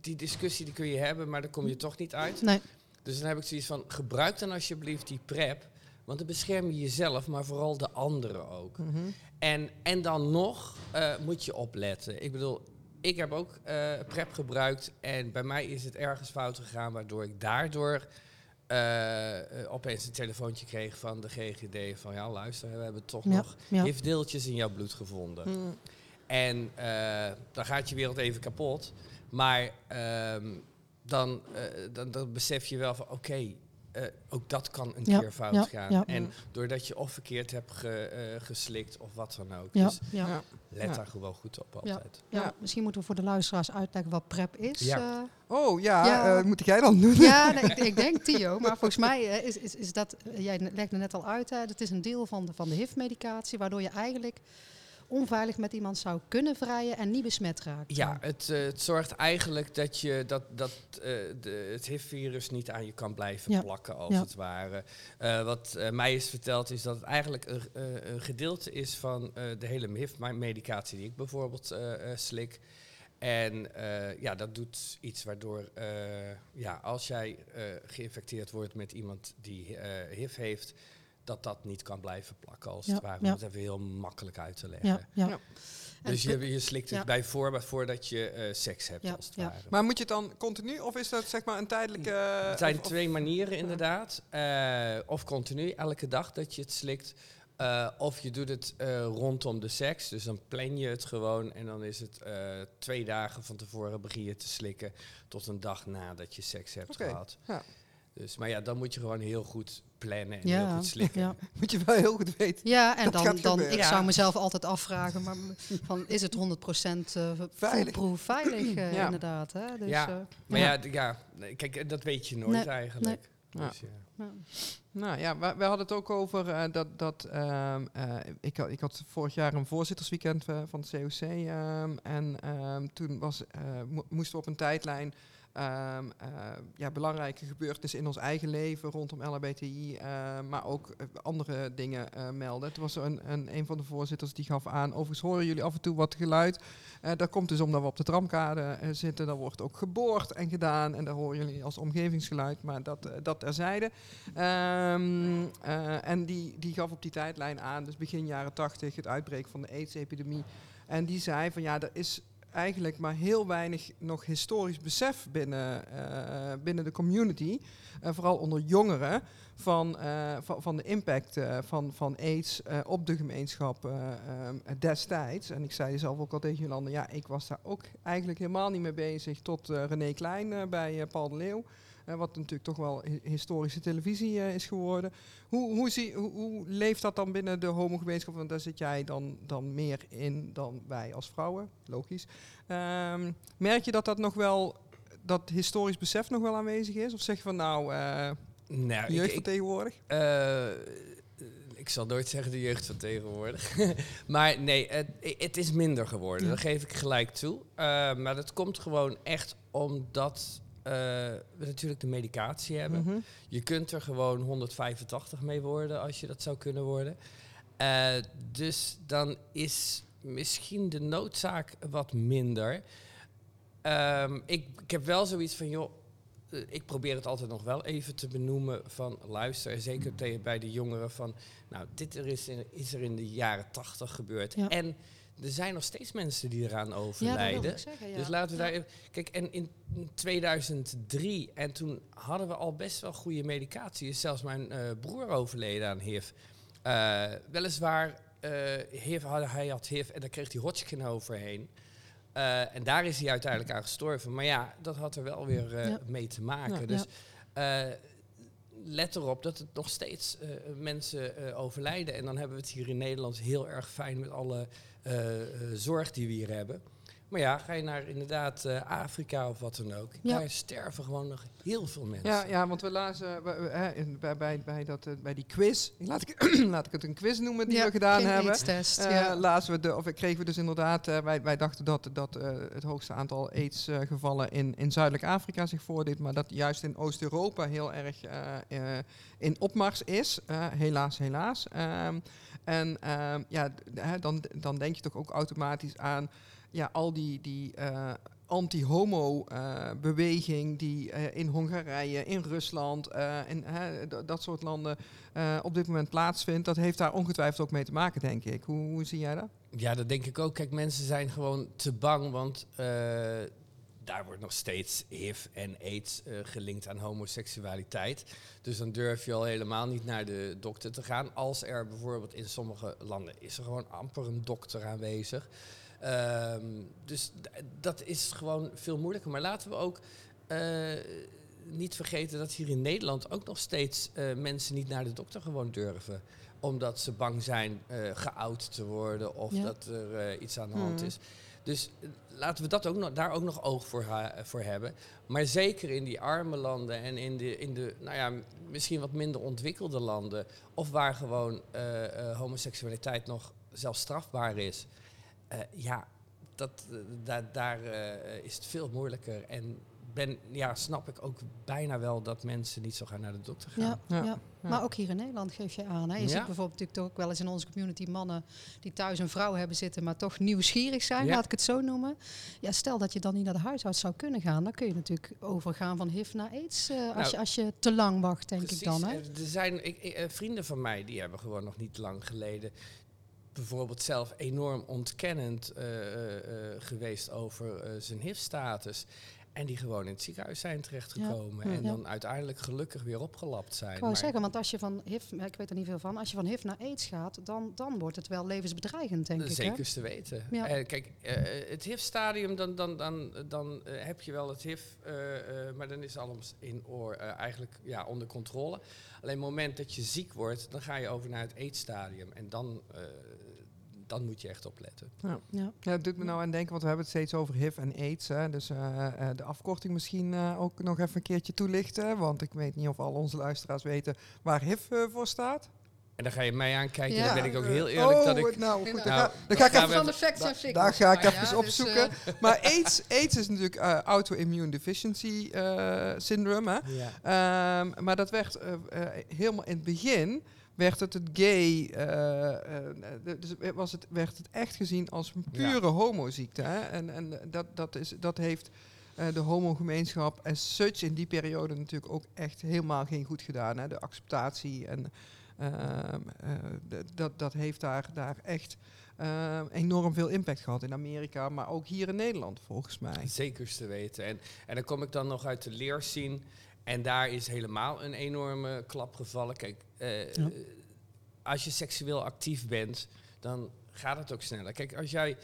die discussie die kun je hebben, maar daar kom je toch niet uit. Nee, Dus dan heb ik zoiets van, gebruik dan alsjeblieft die prep, want dan bescherm je jezelf, maar vooral de anderen ook. Mhm. En, en dan nog eh, moet je opletten. Ik bedoel, ik heb ook eh, PrEP gebruikt en bij mij is het ergens fout gegaan, waardoor ik daardoor eh, opeens een telefoontje kreeg van de GGD van ja, luister, we hebben toch Ja, nog ja. In jouw bloed gevonden. Mhm. En dan gaat je wereld even kapot. Maar ehm, dan, dan, dan besef je wel van oké, eh, ook dat kan een Ja, keer fout ja, gaan. ja. En doordat je of verkeerd hebt ge- eh, geslikt of wat dan ook. ja, Dus ja. Ja. let Ja. daar gewoon goed op Ja. altijd. Ja, Ja. misschien moeten we voor de luisteraars uitleggen wat PrEP is. Ja. eh. Oh ja, Ja. moet jij dan doen? Ja, [LAUGHS] nee, ik, ik denk Tio, maar volgens mij is, is, is dat, jij legde net al uit, hè, dat is een deel van de, van de HIV-medicatie, waardoor je eigenlijk onveilig met iemand zou kunnen vrijen en niet besmet raakt. Ja, het, eh, het zorgt eigenlijk dat, je, dat, dat eh, de, het HIV-virus niet aan je kan blijven Ja. plakken, als Ja. het ware. Eh, wat mij is verteld is dat het eigenlijk een, een gedeelte is van de hele HIV-medicatie die ik bijvoorbeeld slik. En ja, dat doet iets waardoor, ja, als jij geïnfecteerd wordt met iemand die HIV heeft, dat dat niet kan blijven plakken, als Ja, het ware. ja. Om het even heel makkelijk uit te leggen. Ja, ja. Ja. Dus je, je slikt het ja. bij voorbaat voordat je eh, seks hebt, Ja, als het ja. ware. Maar moet je het dan continu of is dat zeg maar een tijdelijke... Het zijn of- of- twee manieren inderdaad. Eh, of continu, elke dag dat je het slikt. Eh, of je doet het eh, rondom de seks. Dus dan plan je het gewoon. En dan is het eh, twee dagen van tevoren begin je te slikken. Tot een dag nadat je seks hebt gehad. ja. Dus, maar ja, dan moet je gewoon heel goed plannen en Ja, heel goed slikken. ja. [LAUGHS] Moet je wel heel goed weten. Ja, en Dat dan, gaat dan ik Ja. zou mezelf altijd afvragen, maar [LAUGHS] van, is het 100% eh Veilig. foolproof veilig eh, Ja. inderdaad? Hè? Dus, Ja, eh, Maar ja. ja, kijk, dat weet je nooit Nee, eigenlijk. nee. Dus. Nou ja, we, we hadden het ook over eh, dat, dat ehm, eh, ik, had, ik had vorig jaar een voorzittersweekend van het COC ehm, en ehm, toen was, eh, mo- moesten we op een tijdlijn ehm, eh, ja, belangrijke gebeurtenissen in ons eigen leven rondom LHBTI, eh, maar ook eh, andere dingen melden. Het was een, een, een van de voorzitters die gaf aan, overigens horen jullie af en toe wat geluid. Dat komt dus omdat we op de tramkade zitten, daar wordt ook geboord en gedaan en daar horen jullie als omgevingsgeluid, maar dat, dat terzijde. Eh, en die, die gaf op die tijdlijn aan, dus begin jaren tachtig, het uitbreken van de AIDS-epidemie. En die zei van ja, er is eigenlijk maar heel weinig nog historisch besef binnen, eh, binnen de community, uh, vooral onder jongeren, van, uh, van, van, de impact van, van AIDS op de gemeenschap destijds. En ik zei zelf ook al tegen Jolanda, ja, ik was daar ook eigenlijk helemaal niet mee bezig tot René Klein bij Paul de Leeuw wat natuurlijk toch wel historische televisie uh, is geworden. Hoe, hoe, zie, hoe, hoe, leeft dat dan binnen de homogemeenschap? Want daar zit jij dan, dan meer in dan wij als vrouwen, logisch. Um, merk je dat dat nog wel, dat historisch besef nog wel aanwezig is? Of zeg je van nou, uh, nou jeugd van tegenwoordig? Uh, ik zal nooit zeggen de jeugd van tegenwoordig. [LAUGHS] maar nee, het, het, is minder geworden. Ja. Dat geef ik gelijk toe. Uh, maar dat komt gewoon echt omdat we natuurlijk de medicatie hebben. Mm -hmm. Je kunt er gewoon 185 mee worden als je dat zou kunnen worden. Uh, dus dan is misschien de noodzaak wat minder. Um, ik, ik heb wel zoiets van, joh, uh, ik probeer het altijd nog wel even te benoemen van luister, zeker tegen bij de jongeren van, nou, dit er is, in, is er in de jaren 80 gebeurd. Ja. En er zijn nog steeds mensen die eraan overlijden. Ja, zeggen, ja. Dus laten we daar even. Kijk, en in 2003, en toen hadden we al best wel goede medicatie. Is zelfs mijn uh, broer overleden aan HIV. Uh, weliswaar, uh, HIV had, hij had HIV en daar kreeg hij Hodgkin overheen. en daar is hij uiteindelijk aan gestorven. Maar ja, dat had er wel weer ja. mee te maken. dus let erop dat het nog steeds uh, mensen uh, overlijden. En dan hebben we het hier in Nederland heel erg fijn met alle zorg die we hier hebben. Maar ja, ga je naar inderdaad uh, Afrika of wat dan ook. Ja. Daar sterven gewoon nog heel veel mensen. Ja, ja want we lazen bij, bij, bij, dat, uh, bij die quiz, laat ik, [CLEARS THROAT] laat ik het een quiz noemen die ja, we gedaan hebben. Test, uh, ja. lazen we de, of kregen we dus inderdaad, wij, wij dachten dat, dat het hoogste aantal AIDS-gevallen in, in Zuidelijk Afrika zich voordeed, maar dat juist in Oost-Europa heel erg in opmars is. helaas, helaas. En um, ja, dan, dan denk je toch ook automatisch aan ja, al die, die uh, anti-homo-beweging uh, die uh, in Hongarije, in Rusland, in dat soort landen op dit moment plaatsvindt. Dat heeft daar ongetwijfeld ook mee te maken, denk ik. Hoe, hoe zie jij dat? Ja, dat denk ik ook. Kijk, mensen zijn gewoon te bang, want daar wordt nog steeds HIV en AIDS uh, gelinkt aan homoseksualiteit. Dus dan durf je al helemaal niet naar de dokter te gaan. Als er bijvoorbeeld in sommige landen is er gewoon amper een dokter aanwezig. Um, dus dat is gewoon veel moeilijker. Maar laten we ook uh, niet vergeten dat hier in Nederland ook nog steeds uh, mensen niet naar de dokter gewoon durven. Omdat ze bang zijn geout te worden of ja. dat er iets aan de hand Hmm. is. Dus laten we dat ook nog, daar ook nog oog voor, voor hebben. Maar zeker in die arme landen en in de, in de nou ja, misschien wat minder ontwikkelde landen, of waar gewoon uh, uh, homoseksualiteit nog zelfs strafbaar is, ja, dat, da daar is het veel moeilijker. En ben, ja, snap ik ook bijna wel dat mensen niet zo gaan naar de dokter gaan. Ja, ja. maar ook hier in Nederland geef je aan. Hè? Je ziet bijvoorbeeld natuurlijk ook wel eens in onze community mannen die thuis een vrouw hebben zitten, maar toch nieuwsgierig zijn, laat ik het zo noemen. Ja, stel dat je dan niet naar de huisarts zou kunnen gaan, dan kun je natuurlijk overgaan van HIV naar AIDS uh, nou, als, je, als je te lang wacht, denk precies, ik dan. Hè? Er zijn ik, ik, vrienden van mij die hebben gewoon nog niet lang geleden bijvoorbeeld zelf enorm ontkennend uh, uh, geweest over zijn HIV-status. En die gewoon in het ziekenhuis zijn terechtgekomen. Ja. En dan uiteindelijk gelukkig weer opgelapt zijn. Ik wou maar zeggen, want als je van HIV, ik weet er niet veel van, als je van HIV naar AIDS gaat, dan, dan wordt het wel levensbedreigend, denk ik. Zeker te weten. Ja. Uh, kijk, uh, het HIV-stadium, dan, dan, dan, dan uh, heb je wel het HIV, maar dan is alles in oor eigenlijk ja, onder controle. Alleen het moment dat je ziek wordt, dan ga je over naar het AIDS-stadium. En dan dan moet je echt opletten. Ja. Ja. ja, het doet me nou aan denken, want we hebben het steeds over HIV en AIDS. Hè, dus uh, uh, de afkorting misschien uh, ook nog even een keertje toelichten. Want ik weet niet of al onze luisteraars weten waar HIV voor staat. En dan ga je mij aankijken. Ja. Dan ben ik ook heel eerlijk oh, dat ik... Nou, goed, nou, dan ga, ik even... Van de facts en fictions. Daar ga ik even ja, opzoeken. Dus, [LAUGHS] maar AIDS, AIDS is natuurlijk uh, auto-immune deficiency uh, syndrome. Hè? Ja. Um, maar dat werd uh, helemaal in het begin werd het het gay, uh, uh, dus was het, werd het echt gezien als een pure ja. homoziekte. Hè? En, en dat, dat, is, dat heeft uh, de homogemeenschap as such in die periode natuurlijk ook echt helemaal geen goed gedaan. Hè? De acceptatie en Ehm, eh, dat, dat heeft daar, daar echt eh, enorm veel impact gehad in Amerika, maar ook hier in Nederland volgens mij. Zekers te weten. En, en dan kom ik dan nog uit de leerscene. En daar is helemaal een enorme klap gevallen. Kijk, eh, Ja. als je seksueel actief bent, dan gaat het ook sneller. Kijk, als jij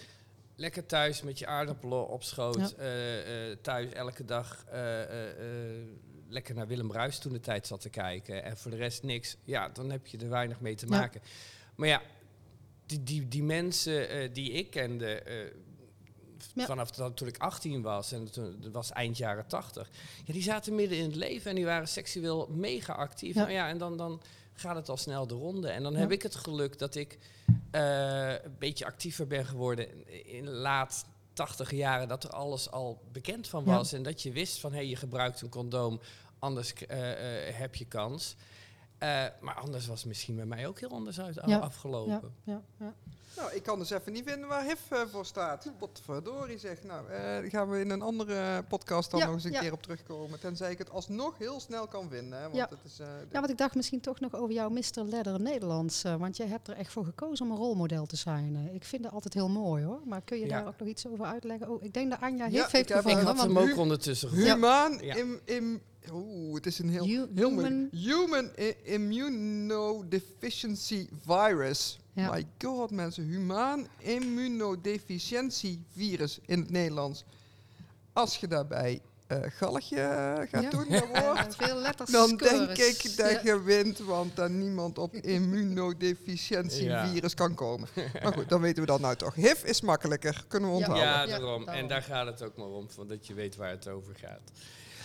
lekker thuis met je aardappelen op schoot, Ja. eh, eh, thuis elke dag lekker naar Willem Ruis toen de tijd zat te kijken en voor de rest niks, ja, dan heb je er weinig mee te Ja. maken. Maar ja, die, die, die mensen die ik kende, Ja. vanaf dat, toen ik 18 was en toen dat was eind jaren 80, ja, die zaten midden in het leven en die waren seksueel mega actief. Ja. Nou ja, en dan, dan gaat het al snel de ronde. En dan heb ik het geluk dat ik eh, een beetje actiever ben geworden in de laat 80 jaren, dat er alles al bekend van Ja. was en dat je wist van hé, hey, je gebruikt een condoom, anders eh, eh, heb je kans. Maar anders was het misschien bij mij ook heel anders uit Ja. afgelopen. Ja, ja, ja. Nou, ik kan dus even niet vinden waar HIV eh, voor staat. Potverdorie zeg. Nou, eh, daar gaan we in een andere podcast dan Ja, nog eens een ja. keer op terugkomen. Tenzij ik het alsnog heel snel kan vinden. Hè, want Ja. het is, eh, Ja, want ik dacht misschien toch nog over jouw Mr. Ledder Nederlands. want jij hebt er echt voor gekozen om een rolmodel te zijn. ik vind dat altijd heel mooi hoor. Maar kun je Ja. daar ook nog iets over uitleggen? Oh, ik denk dat Anja ik heeft ik Ik had hem ook ondertussen gevonden. Humaan Ja. im, im, Oeh, het is een heel, Hu- heel human- moeilijk. Human immunodeficiency virus. Ja. My god, mensen. Humaan immunodeficiency virus in het Nederlands. Als je daarbij eh galgje gaat Ja. doen, dat [LAUGHS] woord, veel letters dan denk ik dat Ja. je wint, want dan niemand op immunodeficientie [LAUGHS] Ja. virus kan komen. [LAUGHS] Maar goed, dan weten we dat nou toch. HIV is makkelijker, kunnen we onthouden. Ja, daarom. daarom. En daar gaat het ook maar om, van dat je weet waar het over gaat.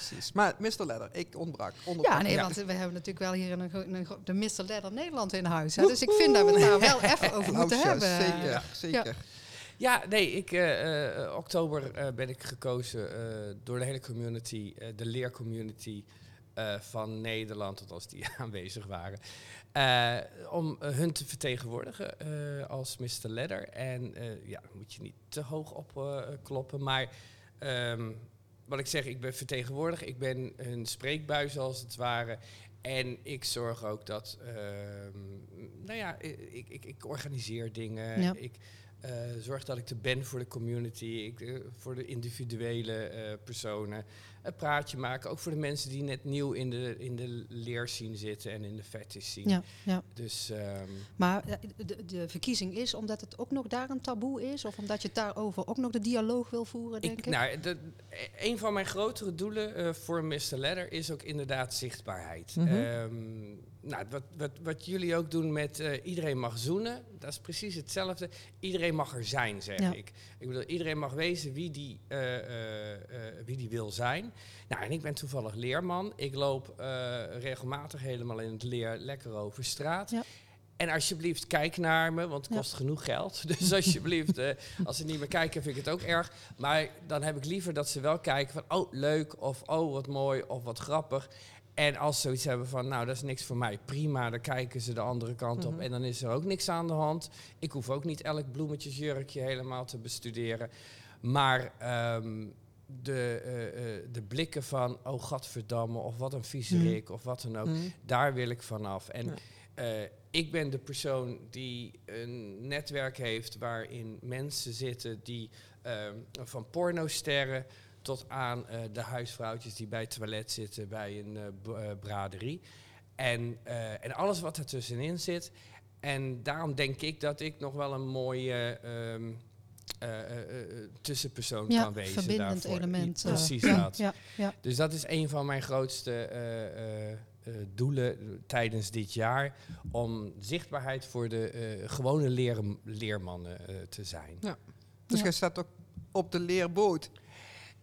Precies. Maar Mr. Ledder, ik ontbrak. onderbrak. Ja, nee, Ja. want we hebben natuurlijk wel hier een, de Mr. Ledder Nederland in huis. Hè, dus ik vind dat we het daar wel even over moeten Applausje, hebben. Zeker, zeker. Ja, nee, ik, eh, eh, oktober eh, ben ik gekozen eh, door de hele community, eh, de leercommunity eh, van Nederland, althans die [LAUGHS] aanwezig waren, eh, om hun te vertegenwoordigen eh, als Mr. Ledder. En eh, ja, moet je niet te hoog op kloppen, maar ehm, wat ik zeg, ik ben vertegenwoordiger, ik ben hun spreekbuis als het ware. En ik zorg ook dat, ehm, nou ja, ik, ik, ik organiseer dingen. Ja. Ik eh, zorg dat ik er ben voor de community, ik, eh, voor de individuele eh, personen. Een praatje maken, ook voor de mensen die net nieuw in de, in de leerscene zitten en in de fetish zien. Ja, ja. Dus ehm, Maar de, de verkiezing is omdat het ook nog daar een taboe is? Of omdat je het daarover ook nog de dialoog wil voeren, denk ik? Ik, nou, de, een van mijn grotere doelen voor Mr. Ledder is ook inderdaad zichtbaarheid. Mhm. Ehm, nou, wat, wat, wat jullie ook doen met eh, iedereen mag zoenen, dat is precies hetzelfde. Iedereen mag er zijn, zeg Ja. ik. Ik bedoel, iedereen mag wezen wie die, eh, eh, wie die wil zijn. Nou, en ik ben toevallig leerman. Ik loop regelmatig helemaal in het leer lekker over straat. Ja. En alsjeblieft, kijk naar me, want het Ja. kost genoeg geld. [LAUGHS] Dus alsjeblieft, als ze niet meer kijken, vind ik het ook erg. Maar dan heb ik liever dat ze wel kijken van, oh, leuk, of oh, wat mooi, of wat grappig. En als ze zoiets hebben van, nou, dat is niks voor mij, prima, dan kijken ze de andere kant op. Mhm. En dan is er ook niks aan de hand. Ik hoef ook niet elk bloemetjesjurkje helemaal te bestuderen. Maar ehm, de, eh, eh, de blikken van, oh, gadverdamme, of wat een viezerik, of wat dan ook, Mhm. daar wil ik vanaf. En Ja. eh, ik ben de persoon die een netwerk heeft waarin mensen zitten die ehm, van pornosterren tot aan eh, de huisvrouwtjes die bij het toilet zitten bij een eh, eh, braderie. En, eh, en alles wat ertussenin zit. En daarom denk ik dat ik nog wel een mooie ehm, eh, eh, eh, tussenpersoon Ja, kan wezen. verbindend daarvoor. element. eh, Precies ja, dat. Ja, ja. Dus dat is een van mijn grootste eh, eh, eh, doelen tijdens dit jaar. Om zichtbaarheid voor de eh, gewone leer, leermannen eh, te zijn. Dus Ja. jij staat ook op de leerboot.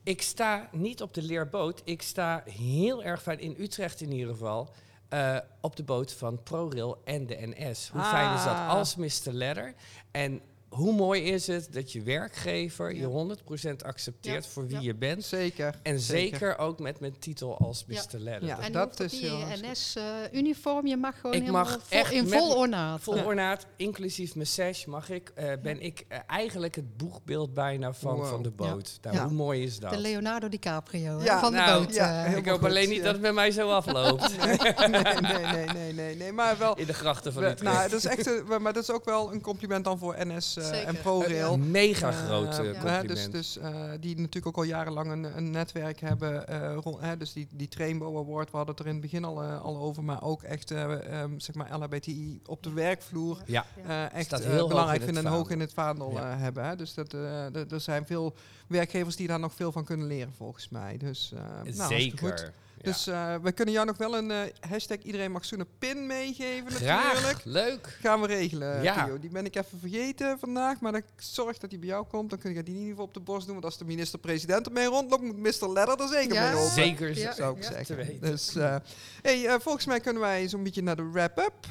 Ik sta niet op de leerboot. Ik sta heel erg fijn, in Utrecht in ieder geval, eh, op de boot van ProRail en de NS. Hoe fijn is dat Ah. als Mr. Ledder? En hoe mooi is het dat je werkgever Ja. je 100% accepteert Ja, voor wie ja. je bent. Zeker. En zeker, ook met mijn titel als Ja. Mr. Ja. En dat dat is die NS-uniform, je mag gewoon Ik helemaal mag vol- echt in met- vol ornaat. Vol Ja. ornaat, inclusief mijn sash, mag ik, eh, ben ik eh, eigenlijk het boegbeeld bijna van, Wow. van de boot. Nou, Ja. Hoe mooi is dat? De Leonardo DiCaprio hè, van de nou, boot. eh. ik hoop alleen niet dat het bij mij zo afloopt. [LAUGHS] nee, nee, nee, nee, nee, nee. Maar wel. In de grachten van we- Utrecht. nou, dat is echt, maar dat is ook wel een compliment dan voor NS Zeker. en ProRail. Een mega groot eh, compliment. dus dus eh, die natuurlijk ook al jarenlang een, een netwerk hebben. eh, rond, hè, dus die, die Trainbow Award, we hadden het er in het begin al, al over. Maar ook echt, eh, ehm, zeg maar, LHBTI op de werkvloer. ja, eh, echt Staat heel belangrijk vinden en hoog in het vaandel Ja. eh, hebben. Hè. Dus dat, eh, er zijn veel werkgevers die daar nog veel van kunnen leren, volgens mij. Dus, eh, nou, zeker. Ja. Dus eh, we kunnen jou nog wel een eh, hashtag iedereen mag zoenen pin meegeven natuurlijk. Graag, leuk. Gaan we regelen, Ja. Theo. Die ben ik even vergeten vandaag, maar ik zorg dat die bij jou komt. Dan kun je die in ieder geval op de borst doen. Want als de minister-president ermee rondloopt, moet Mr. Ledder er zeker Ja. mee lopen. Zeker, Ja. Zou ik Ja. te zeggen. weten. Dus, eh, hey, volgens mij kunnen wij zo'n beetje naar de wrap-up.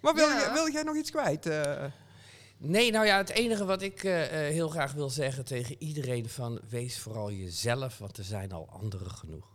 Maar wil, Ja. jij, wil jij nog iets kwijt? eh? Nee, nou ja, het enige wat ik heel graag wil zeggen tegen iedereen van wees vooral jezelf, want er zijn al anderen genoeg.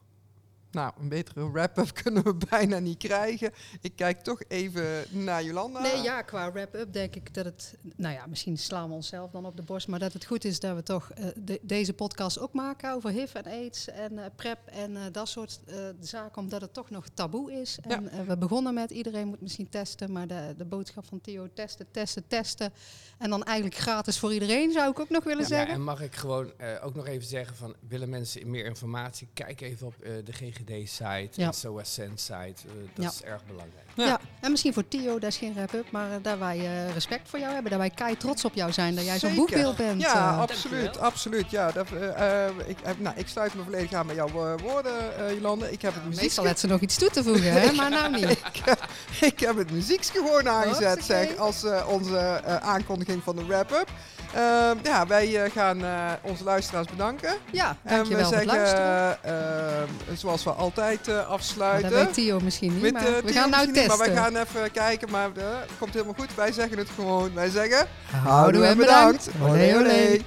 Nou, een betere wrap-up [LAUGHS] kunnen we bijna niet krijgen. Ik kijk toch even naar Jolanda. Nee, ja, qua wrap-up denk ik dat het... Nou ja, misschien slaan we onszelf dan op de borst. Maar dat het goed is dat we toch eh, de- deze podcast ook maken over HIV en AIDS en eh, PrEP en eh, dat soort eh, zaken. Omdat het toch nog taboe is. En we begonnen met iedereen moet misschien testen. Maar de, de boodschap van Theo, testen, testen, testen. En dan eigenlijk gratis voor iedereen, zou ik ook nog willen Ja, zeggen. en mag ik gewoon eh, ook nog even zeggen van willen mensen meer informatie? Kijk even op eh, de GGD-site, Ja. de SOS-site. eh, dat Ja. is erg belangrijk. Ja. Ja. en misschien voor Theo, dat is geen wrap-up, maar eh, dat wij eh, respect voor jou hebben. Dat wij kei trots op jou zijn, dat jij zo'n boekbeeld bent. Ja, absoluut, absoluut. Ja, dat, ik, heb- nou, ik sluit me volledig aan bij jouw eh, woorden, eh, Jolande. Ik heb het muziek Meestal had ze nog iets toe te voegen, hè? [LAUGHS] maar nou niet. [LAUGHS] ik heb het muziekje gewoon aangezet, zeg, als eh, onze eh, aankondiging van de wrap-up. Ehm, ja, wij eh, gaan eh, onze luisteraars bedanken. Ja, En we dankjewel voor het zeggen, luisteren. ehm, zoals we altijd eh, Maar afsluiten. dat weet Theo misschien niet, Met, maar eh, we Theo gaan nou misschien niet, testen. Maar wij gaan even kijken, maar eh, komt helemaal goed. Wij zeggen het gewoon. Wij zeggen, Houdoe en bedankt. Olé, olé.